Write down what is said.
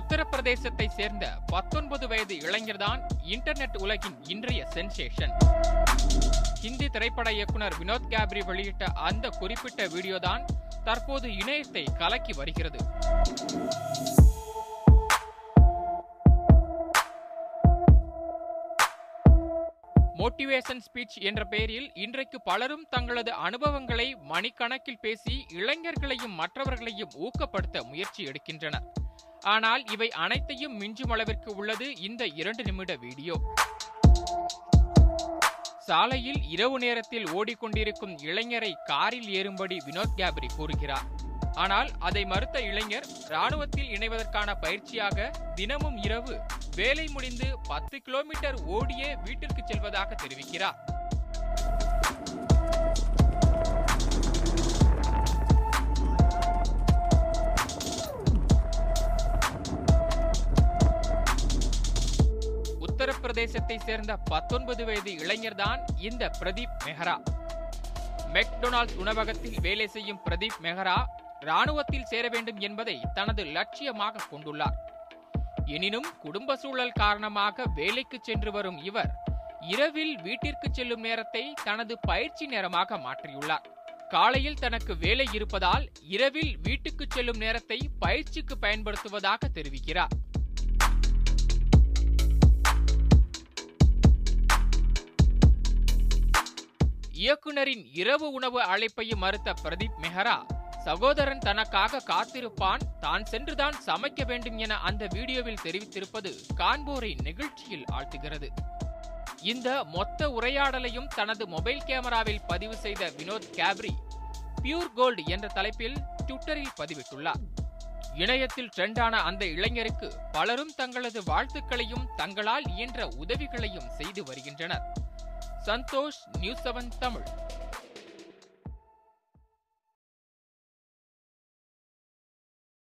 உத்தரப்பிரதேசத்தை சேர்ந்த பத்தொன்பது வயது இளைஞர்தான் இன்டர்நெட் உலகின் இன்றைய சென்சேஷன். ஹிந்தி திரைப்பட இயக்குனர் வினோத் கேப்ரி வெளியிட்ட அந்த குறிப்பிட்ட வீடியோதான் தற்போது இணையத்தை கலக்கி வருகிறது. மோட்டிவேஷன் ஸ்பீச் என்ற பெயரில் இன்றைக்கு பலரும் தங்களது அனுபவங்களை மணிக்கணக்கில் பேசி இளைஞர்களையும் மற்றவர்களையும் ஊக்கப்படுத்த முயற்சி எடுக்கின்றனர். ஆனால் இவை அனைத்தையும் மிஞ்சும் அளவிற்கு உள்ளது இந்த இரண்டு நிமிட வீடியோ. சாலையில் இரவு நேரத்தில் ஓடிக்கொண்டிருக்கும் இளைஞரை காரில் ஏறும்படி வினோத் கேப்ரி கூறுகிறார். ஆனால் அதை மறுத்த இளைஞர் ராணுவத்தில் இணைவதற்கான பயிற்சியாக தினமும் இரவு வேலை முடிந்து பத்து கிலோமீட்டர் ஓடியே வீட்டிற்கு செல்வதாக தெரிவிக்கிறார். பிரதேசத்தை சேர்ந்த பத்தொன்பது வயது இளைஞர்தான் இந்த பிரதீப் மெஹ்ரா. மெக்டொனால்ட்ஸ் உணவகத்தில் வேலை செய்யும் பிரதீப் மெஹ்ரா ராணுவத்தில் சேர வேண்டும் என்பதை தனது லட்சியமாக கொண்டுள்ளார். எனினும் குடும்ப சூழல் காரணமாக வேலைக்கு சென்று வரும் இவர் இரவில் வீட்டிற்கு செல்லும் நேரத்தை தனது பயிற்சி நேரமாக மாற்றியுள்ளார். காலையில் தனக்கு வேலை இருப்பதால் இரவில் வீட்டுக்கு செல்லும் நேரத்தை பயிற்சிக்கு பயன்படுத்துவதாக தெரிவிக்கிறார். இயக்குனரின் இரவு உணவு அழைப்பையும் மறுத்த பிரதீப் மெஹரா சகோதரன் தனக்காக காத்திருப்பான் தான் சென்றுதான் சமைக்க வேண்டும் என அந்த வீடியோவில் தெரிவித்திருப்பது காண்போரை நெகிழ்ச்சியில் ஆழ்த்துகிறது. இந்த மொத்த உரையாடலையும் தனது மொபைல் கேமராவில் பதிவு செய்த வினோத் கேப்ரி பியூர் கோல்டு என்ற தலைப்பில் ட்விட்டரில் பதிவிட்டுள்ளார். இணையத்தில் ட்ரெண்டான அந்த இளைஞருக்கு பலரும் தங்களது வாழ்த்துக்களையும் தங்களால் இயன்ற உதவிகளையும் செய்து வருகின்றனர். Santhosh news seven Tamil.